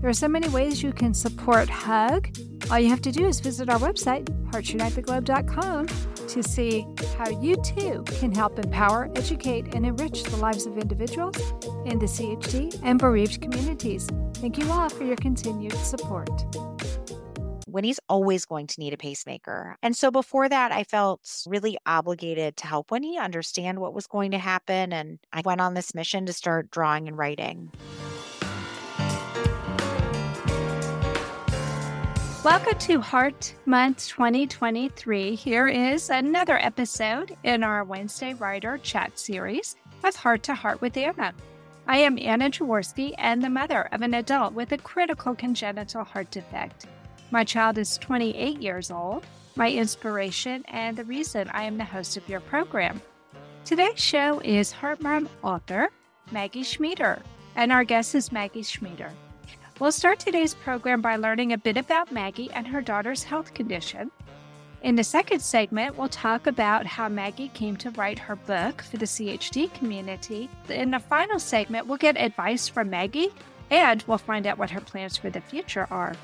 There are so many ways you can support HUG. All you have to do is visit our website, heartsunitetheglobe.com, to see how you too can help empower, educate, and enrich the lives of individuals in the CHD and bereaved communities. Thank you all for your continued support. Winnie's always going to need a pacemaker. And so before that, I felt really obligated to help Winnie understand what was going to happen. And I went on this mission to start drawing and writing. Welcome to Heart Month 2023. Here is another episode in our Wednesday Writer Chat series of Heart to Heart with Anna. I am Anna Jaworski and the mother of an adult with a critical congenital heart defect. My child is 28 years old, my inspiration, and the reason I am the host of your program. Today's show is Heart Mom author Maggie Schmieder, and our guest is Maggie Schmieder. We'll start today's program by learning a bit about Maggie and her daughter's health condition. In the second segment, we'll talk about how Maggie came to write her book for the CHD community. In the final segment, we'll get advice from Maggie and we'll find out what her plans for the future are.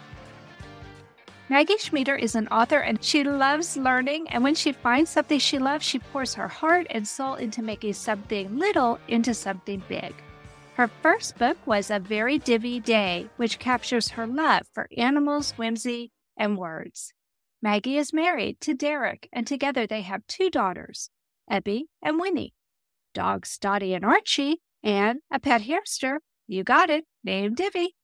Maggie Schmieder is an author and she loves learning. And when she finds something she loves, she pours her heart and soul into making something little into something big. Her first book was A Very Divvy Day, which captures her love for animals, whimsy, and words. Maggie is married to Derek, and together they have two daughters, Ebby and Winnie, dogs Dottie and Archie, and a pet hamster, you got it, named Divvy.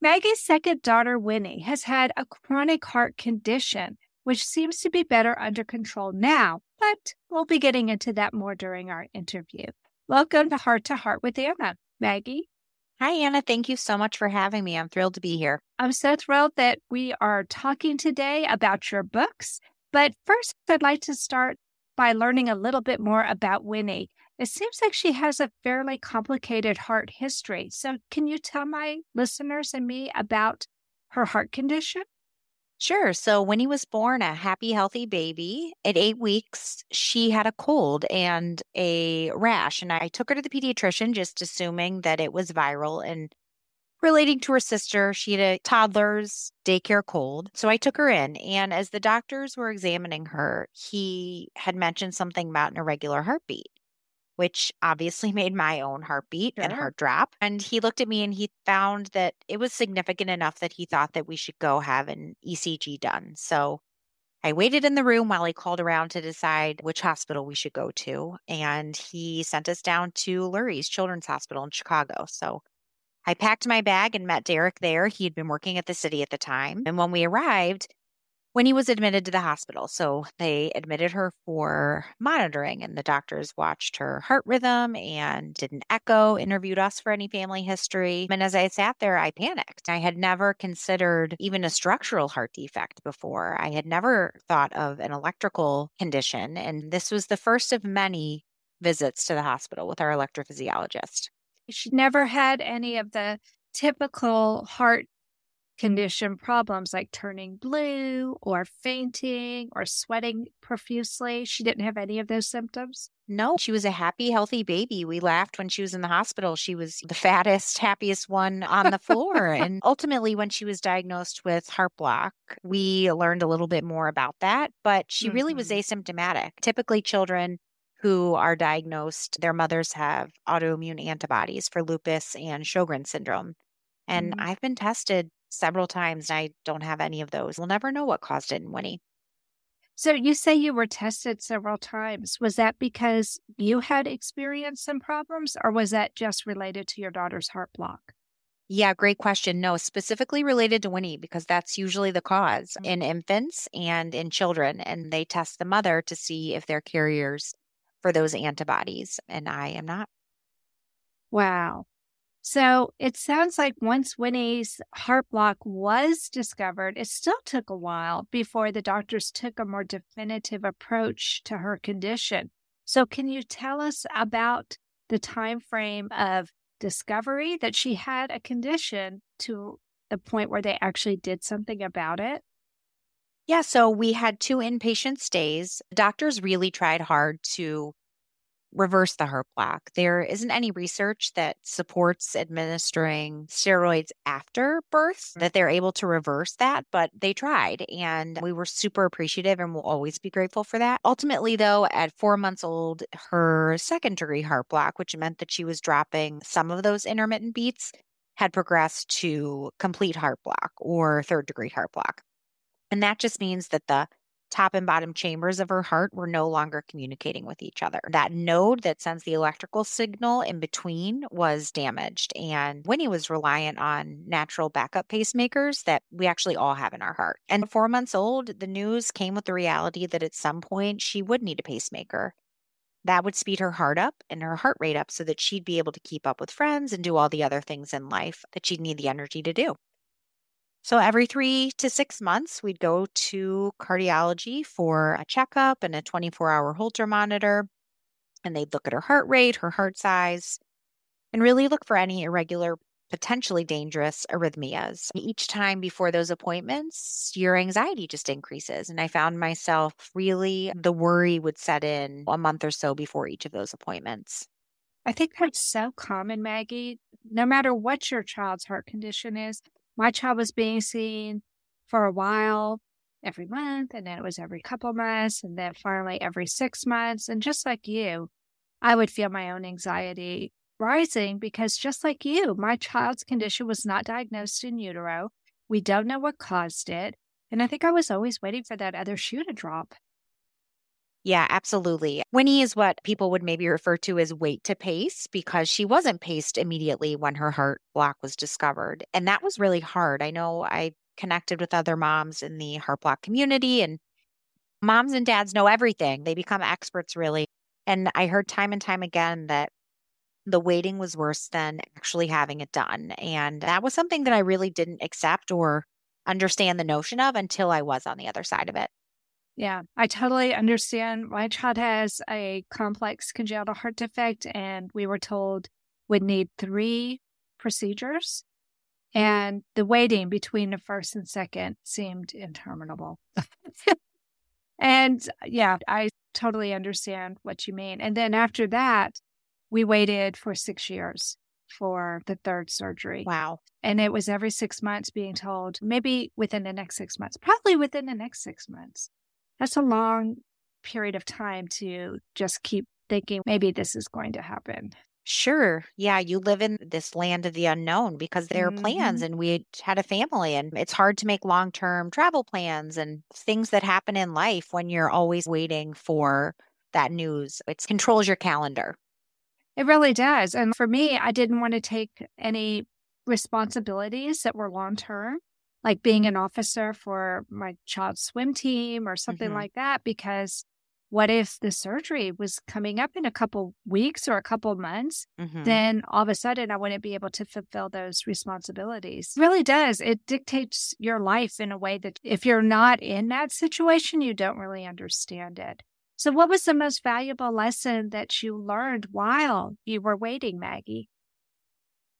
Maggie's second daughter, Winnie, has had a chronic heart condition, which seems to be better under control now, but we'll be getting into that more during our interview. Welcome to Heart to Heart with Anna. Maggie. Hi, Anna. Thank you so much for having me. I'm thrilled to be here. I'm so thrilled that we are talking today about your books. But first, I'd like to start by learning a little bit more about Winnie. It seems like she has a fairly complicated heart history. So, can you tell my listeners and me about her heart condition? Sure. So when he was born, a happy, healthy baby, at eight weeks, she had a cold and a rash. And I took her to the pediatrician, just assuming that it was viral and relating to her sister. She had a toddler's daycare cold. So I took her in. And as the doctors were examining her, he had mentioned something about an irregular heartbeat which obviously made my own heartbeat sure. and heart drop. And he looked at me and he found that it was significant enough that he thought that we should go have an ECG done. So I waited in the room while he called around to decide which hospital we should go to. And he sent us down to Lurie's Children's Hospital in Chicago. So I packed my bag and met Derek there. He had been working at the city at the time. And when we arrived, when he was admitted to the hospital. So they admitted her for monitoring, and the doctors watched her heart rhythm and did an echo, interviewed us for any family history. And as I sat there, I panicked. I had never considered even a structural heart defect before. I had never thought of an electrical condition. And this was the first of many visits to the hospital with our electrophysiologist. She never had any of the typical heart condition problems like turning blue or fainting or sweating profusely. She didn't have any of those symptoms. No, she was a happy, healthy baby. We laughed when she was in the hospital. She was the fattest, happiest one on the floor. and ultimately, when she was diagnosed with heart block, we learned a little bit more about that, but she mm-hmm. really was mm-hmm. asymptomatic. Typically, children who are diagnosed, their mothers have autoimmune antibodies for lupus and Sjogren's syndrome. And mm-hmm. I've been tested several times. And I don't have any of those. We'll never know what caused it in Winnie. So you say you were tested several times. Was that because you had experienced some problems or was that just related to your daughter's heart block? Yeah, great question. No, specifically related to Winnie, because that's usually the cause mm. in infants and in children. And they test the mother to see if they're carriers for those antibodies. And I am not. Wow. So it sounds like once Winnie's heart block was discovered, it still took a while before the doctors took a more definitive approach to her condition. So can you tell us about the time frame of discovery that she had a condition to the point where they actually did something about it? Yeah, so we had two inpatient stays. Doctors really tried hard to reverse the heart block. There isn't any research that supports administering steroids after birth mm. that they're able to reverse that, but they tried and we were super appreciative and we'll always be grateful for that. Ultimately, though, at four months old, her second degree heart block, which meant that she was dropping some of those intermittent beats, had progressed to complete heart block or third degree heart block. And that just means that the top and bottom chambers of her heart were no longer communicating with each other. That node that sends the electrical signal in between was damaged. And Winnie was reliant on natural backup pacemakers that we actually all have in our heart. And four months old, the news came with the reality that at some point she would need a pacemaker. That would speed her heart up and her heart rate up so that she'd be able to keep up with friends and do all the other things in life that she'd need the energy to do. So every three to six months, we'd go to cardiology for a checkup and a 24 hour Holter monitor. And they'd look at her heart rate, her heart size, and really look for any irregular, potentially dangerous arrhythmias. Each time before those appointments, your anxiety just increases. And I found myself really, the worry would set in a month or so before each of those appointments. I think that's so common, Maggie. No matter what your child's heart condition is, my child was being seen for a while every month, and then it was every couple months, and then finally every six months. And just like you, I would feel my own anxiety rising because just like you, my child's condition was not diagnosed in utero. We don't know what caused it. And I think I was always waiting for that other shoe to drop. Yeah, absolutely. Winnie is what people would maybe refer to as wait to pace because she wasn't paced immediately when her heart block was discovered. And that was really hard. I know I connected with other moms in the heart block community, and moms and dads know everything. They become experts, really. And I heard time and time again that the waiting was worse than actually having it done. And that was something that I really didn't accept or understand the notion of until I was on the other side of it. Yeah, I totally understand. My child has a complex congenital heart defect, and we were told would need three procedures. Mm-hmm. And the waiting between the first and second seemed interminable. and uh, yeah, I totally understand what you mean. And then after that, we waited for six years for the third surgery. Wow. And it was every six months being told, maybe within the next six months, probably within the next six months that's a long period of time to just keep thinking maybe this is going to happen. Sure. Yeah. You live in this land of the unknown because there are mm-hmm. plans and we had a family and it's hard to make long term travel plans and things that happen in life when you're always waiting for that news. It controls your calendar. It really does. And for me, I didn't want to take any responsibilities that were long term like being an officer for my child's swim team or something mm-hmm. like that because what if the surgery was coming up in a couple weeks or a couple months mm-hmm. then all of a sudden i wouldn't be able to fulfill those responsibilities it really does it dictates your life in a way that if you're not in that situation you don't really understand it so what was the most valuable lesson that you learned while you were waiting maggie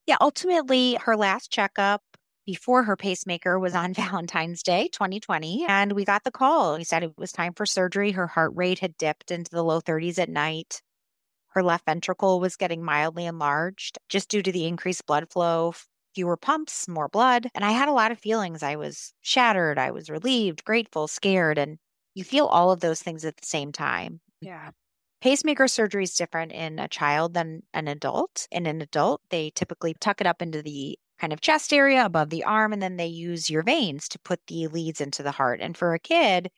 yeah ultimately her last checkup before her pacemaker was on Valentine's Day 2020. And we got the call. He said it was time for surgery. Her heart rate had dipped into the low 30s at night. Her left ventricle was getting mildly enlarged just due to the increased blood flow, fewer pumps, more blood. And I had a lot of feelings. I was shattered, I was relieved, grateful, scared. And you feel all of those things at the same time. Yeah. Pacemaker surgery is different in a child than an adult. In an adult, they typically tuck it up into the kind of chest area above the arm, and then they use your veins to put the leads into the heart. And for a kid,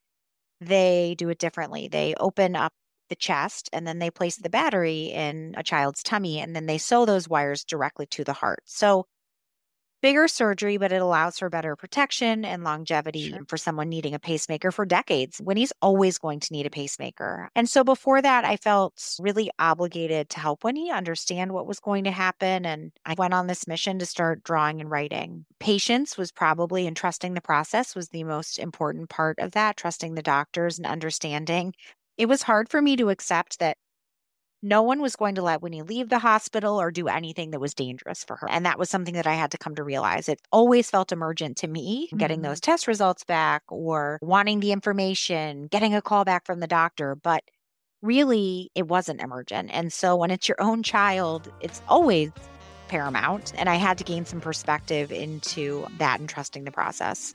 they do it differently. They open up the chest and then they place the battery in a child's tummy and then they sew those wires directly to the heart. So bigger surgery, but it allows for better protection and longevity Sure. for someone needing a pacemaker for decades Winnie's always going to need a pacemaker. And so before that, I felt really obligated to help Winnie understand what was going to happen. And I went on this mission to start drawing and writing. Patience was probably, and trusting the process was the most important part of that, trusting the doctors and understanding. It was hard for me to accept that no one was going to let Winnie leave the hospital or do anything that was dangerous for her. And that was something that I had to come to realize. It always felt emergent to me getting Mhm. those test results back or wanting the information, getting a call back from the doctor. But really, it wasn't emergent. And so when it's your own child, it's always paramount. And I had to gain some perspective into that and trusting the process.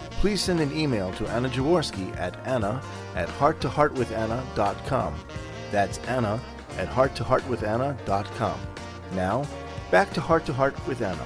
please send an email to Anna Jaworski at anna at hearttoheartwithanna.com. That's Anna at hearttoheartwithanna.com. Now, back to Heart to Heart with Anna.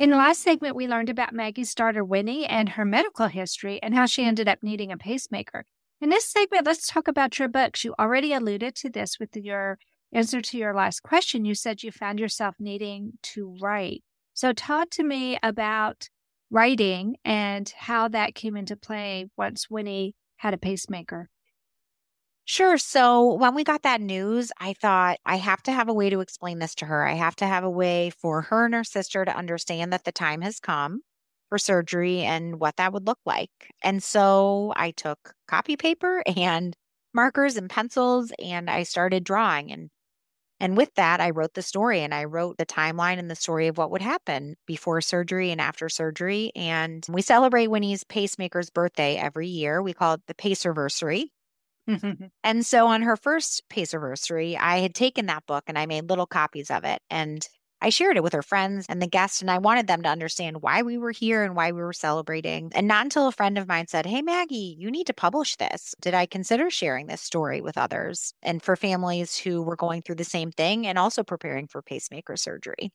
In the last segment, we learned about Maggie's daughter, Winnie, and her medical history and how she ended up needing a pacemaker. In this segment, let's talk about your books. You already alluded to this with your answer to your last question. You said you found yourself needing to write. So, talk to me about writing and how that came into play once Winnie had a pacemaker. Sure. So when we got that news, I thought I have to have a way to explain this to her. I have to have a way for her and her sister to understand that the time has come for surgery and what that would look like. And so I took copy paper and markers and pencils and I started drawing and and with that I wrote the story and I wrote the timeline and the story of what would happen before surgery and after surgery and we celebrate Winnie's pacemaker's birthday every year. We call it the Pacerversary. And so on her first Pacerversary, I had taken that book and I made little copies of it and I shared it with her friends and the guests, and I wanted them to understand why we were here and why we were celebrating. And not until a friend of mine said, Hey, Maggie, you need to publish this, did I consider sharing this story with others and for families who were going through the same thing and also preparing for pacemaker surgery.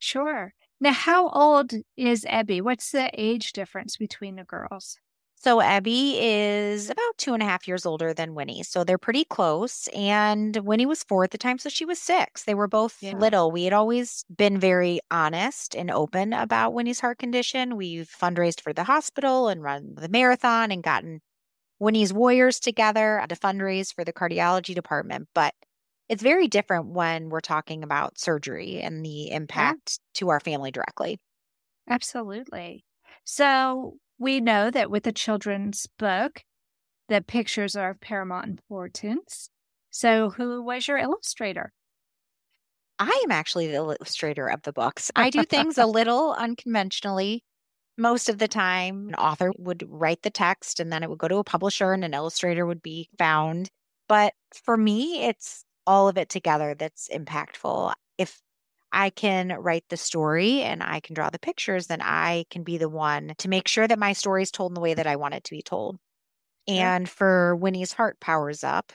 Sure. Now, how old is Ebby? What's the age difference between the girls? So Abby is about two and a half years older than Winnie. So they're pretty close. And Winnie was four at the time, so she was six. They were both Yeah. little. We had always been very honest and open about Winnie's heart condition. We've fundraised for the hospital and run the marathon and gotten Winnie's Warriors together to fundraise for the cardiology department. But it's very different when we're talking about surgery and the impact to our family directly. Absolutely. So we know that with a children's book, the pictures are of paramount importance. So who was your illustrator? I am actually the illustrator of the books. I do things a little unconventionally. Most of the time, an author would write the text and then it would go to a publisher and an illustrator would be found. But for me, it's all of it together that's impactful. If I can write the story and I can draw the pictures, then I can be the one to make sure that my story is told in the way that I want it to be told. And for Winnie's Heart Powers Up,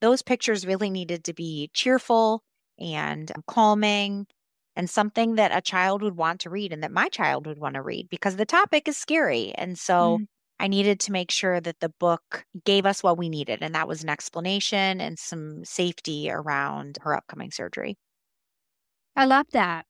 those pictures really needed to be cheerful and calming and something that a child would want to read and that my child would want to read because the topic is scary. And so Mm. I needed to make sure that the book gave us what we needed. And that was an explanation and some safety around her upcoming surgery. I love that.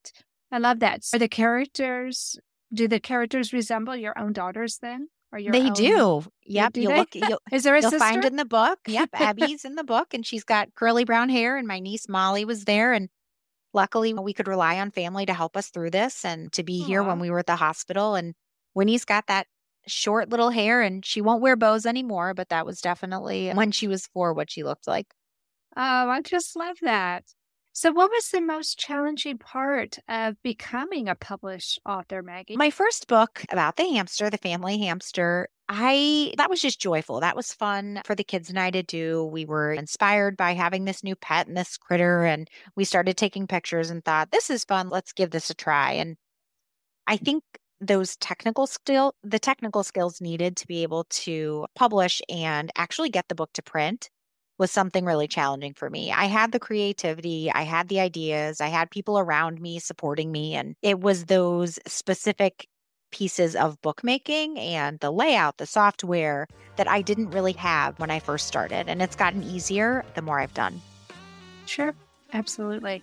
I love that. So the characters Do the characters resemble your own daughters then? Or your they own... do. Yep. Do you'll look. You'll, Is there a you'll sister? find in the book. Yep. Abby's in the book, and she's got curly brown hair. And my niece Molly was there, and luckily we could rely on family to help us through this and to be Aww. here when we were at the hospital. And Winnie's got that short little hair, and she won't wear bows anymore. But that was definitely when she was four what she looked like. Oh, I just love that. So, what was the most challenging part of becoming a published author, Maggie? My first book about the hamster, the family hamster, I that was just joyful. That was fun for the kids and I to do. We were inspired by having this new pet and this critter and we started taking pictures and thought, this is fun. Let's give this a try. And I mm. think those technical skill the technical skills needed to be able to publish and actually get the book to print was something really challenging for me. I had the creativity, I had the ideas, I had people around me supporting me, and it was those specific pieces of bookmaking and the layout, the software that I didn't really have when I first started. And it's gotten easier the more I've done. Sure, absolutely.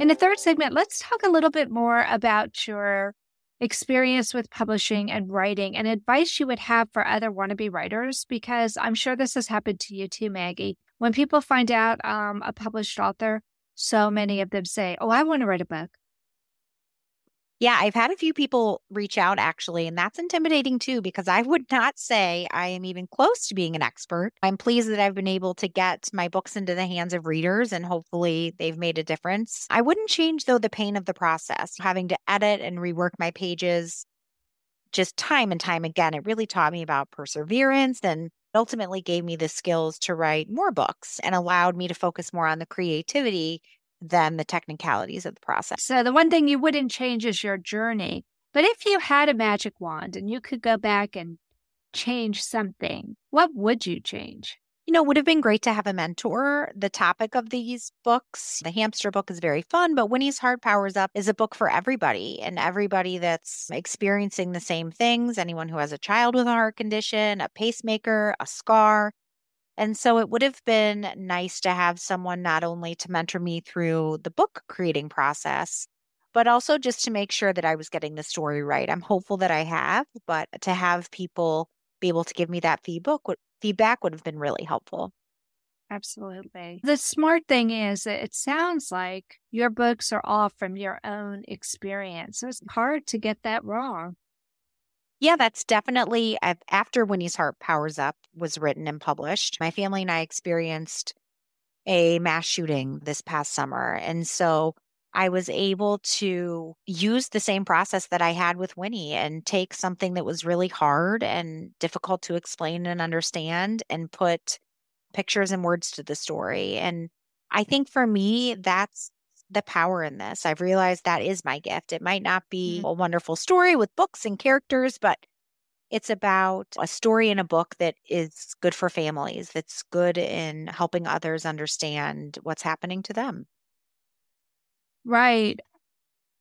In the third segment, let's talk a little bit more about your experience with publishing and writing and advice you would have for other wannabe writers, because I'm sure this has happened to you too, Maggie. When people find out um, a published author, so many of them say, Oh, I want to write a book. Yeah, I've had a few people reach out actually, and that's intimidating too because I would not say I am even close to being an expert. I'm pleased that I've been able to get my books into the hands of readers and hopefully they've made a difference. I wouldn't change though the pain of the process, having to edit and rework my pages just time and time again. It really taught me about perseverance and ultimately gave me the skills to write more books and allowed me to focus more on the creativity than the technicalities of the process. So, the one thing you wouldn't change is your journey. But if you had a magic wand and you could go back and change something, what would you change? You know, it would have been great to have a mentor. The topic of these books, the hamster book is very fun, but Winnie's Heart Powers Up is a book for everybody and everybody that's experiencing the same things. Anyone who has a child with a heart condition, a pacemaker, a scar, and so it would have been nice to have someone not only to mentor me through the book creating process, but also just to make sure that I was getting the story right. I'm hopeful that I have, but to have people be able to give me that feedback would, feedback would have been really helpful. Absolutely. The smart thing is that it sounds like your books are all from your own experience. So it's hard to get that wrong. Yeah, that's definitely after Winnie's Heart Powers Up was written and published. My family and I experienced a mass shooting this past summer. And so I was able to use the same process that I had with Winnie and take something that was really hard and difficult to explain and understand and put pictures and words to the story. And I think for me, that's the power in this. I've realized that is my gift. It might not be mm-hmm. a wonderful story with books and characters, but it's about a story in a book that is good for families, that's good in helping others understand what's happening to them. Right.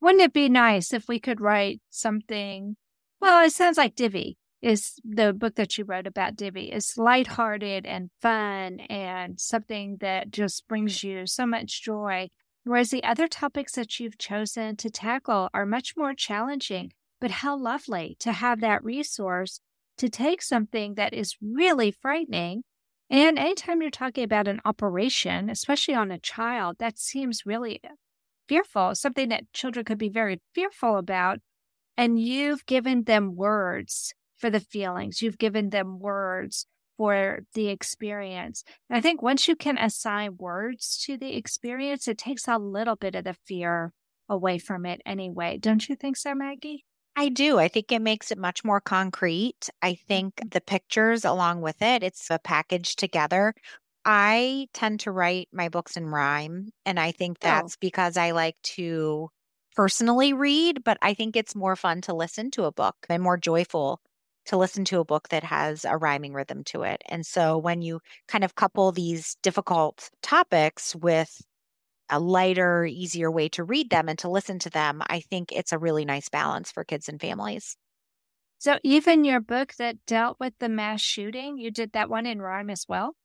Wouldn't it be nice if we could write something? Well, it sounds like Divvy is the book that you wrote about Divvy. It's lighthearted and fun and something that just brings you so much joy Whereas the other topics that you've chosen to tackle are much more challenging. But how lovely to have that resource to take something that is really frightening. And anytime you're talking about an operation, especially on a child, that seems really fearful, something that children could be very fearful about. And you've given them words for the feelings, you've given them words for the experience. And I think once you can assign words to the experience, it takes a little bit of the fear away from it anyway. Don't you think so, Maggie? I do. I think it makes it much more concrete. I think Mm-hmm. the pictures along with it, it's a package together. I tend to write my books in rhyme, and I think Oh. that's because I like to personally read, but I think it's more fun to listen to a book and more joyful to listen to a book that has a rhyming rhythm to it. And so when you kind of couple these difficult topics with a lighter, easier way to read them and to listen to them, I think it's a really nice balance for kids and families. So even your book that dealt with the mass shooting, you did that one in rhyme as well?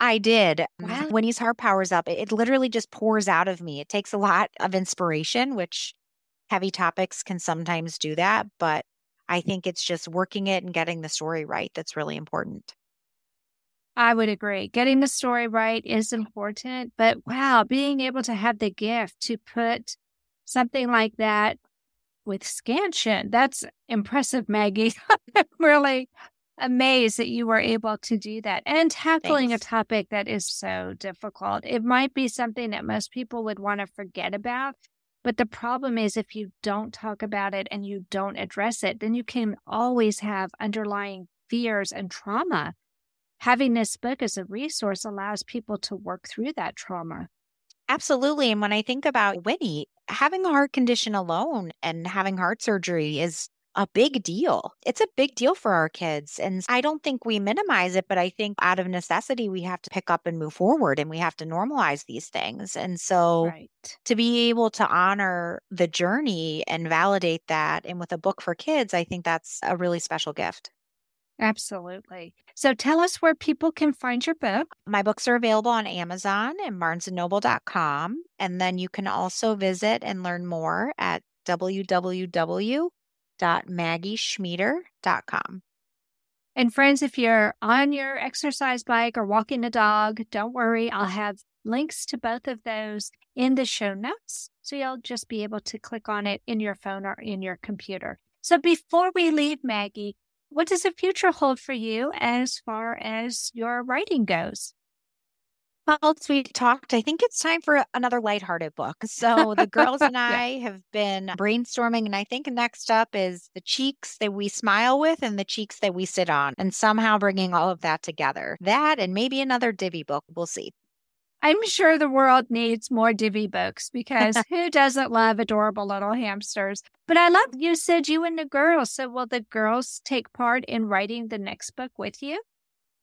I did. Mm, wow. Winnie's Heart Powers Up, it, it literally just pours out of me. It takes a lot of inspiration, which heavy topics can sometimes do that. But I think it's just working it and getting the story right that's really important. I would agree. Getting the story right is important, but wow, being able to have the gift to put something like that with scansion, that's impressive, Maggie. I'm really amazed that you were able to do that and tackling Thanks. a topic that is so difficult. It might be something that most people would want to forget about. But the problem is, if you don't talk about it and you don't address it, then you can always have underlying fears and trauma having this book as a resource allows people to work through that trauma. Absolutely. And when I think about Winnie, having a heart condition alone and having heart surgery is a big deal. It's a big deal for our kids. And I don't think we minimize it, but I think out of necessity, we have to pick up and move forward and we have to normalize these things. And so Right. to be able to honor the journey and validate that, and with a book for kids, I think that's a really special gift. Absolutely. So tell us where people can find your book. My books are available on Amazon and barnesandnoble.com. And then you can also visit and learn more at www.maggieschmieder.com. And friends, if you're on your exercise bike or walking a dog, don't worry. I'll have links to both of those in the show notes. So you'll just be able to click on it in your phone or in your computer. So before we leave, Maggie, what does the future hold for you as far as your writing goes? Well, as we talked, I think it's time for another lighthearted book. So the girls and Yeah. I have been brainstorming, and I think next up is the cheeks that we smile with and the cheeks that we sit on, and somehow bringing all of that together. That and maybe another Divvy book. We'll see. I'm sure the world needs more Divvy books because who doesn't love adorable little hamsters? But I love you said you and the girls. So will the girls take part in writing the next book with you?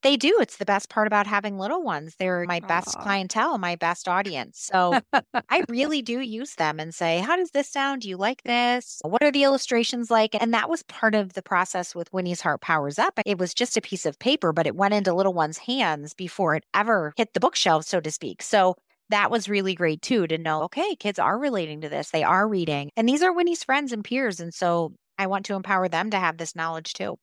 They do. It's the best part about having little ones. They're my best Aw. clientele, my best audience. So I really do use them and say, How does this sound? Do you like this? What are the illustrations like? And that was part of the process with Winnie's Heart Powers Up. It was just a piece of paper, but it went into little one's hands before it ever hit the bookshelf, so to speak. So that was really great too to know, okay, kids are relating to this. They are reading. And these are Winnie's friends and peers. And so I want to empower them to have this knowledge too.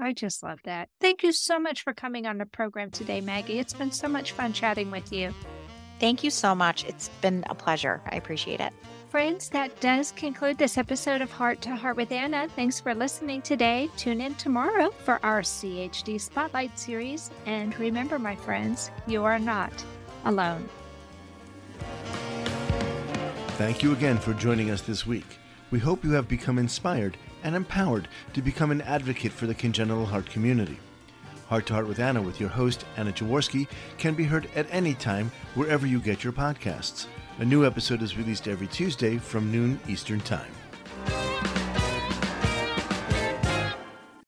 I just love that. Thank you so much for coming on the program today, Maggie. It's been so much fun chatting with you. Thank you so much. It's been a pleasure. I appreciate it. Friends, that does conclude this episode of Heart to Heart with Anna. Thanks for listening today. Tune in tomorrow for our CHD Spotlight series. And remember, my friends, you are not alone. Thank you again for joining us this week. We hope you have become inspired and empowered to become an advocate for the congenital heart community. Heart to Heart with Anna with your host, Anna Jaworski, can be heard at any time wherever you get your podcasts. A new episode is released every Tuesday from noon Eastern Time.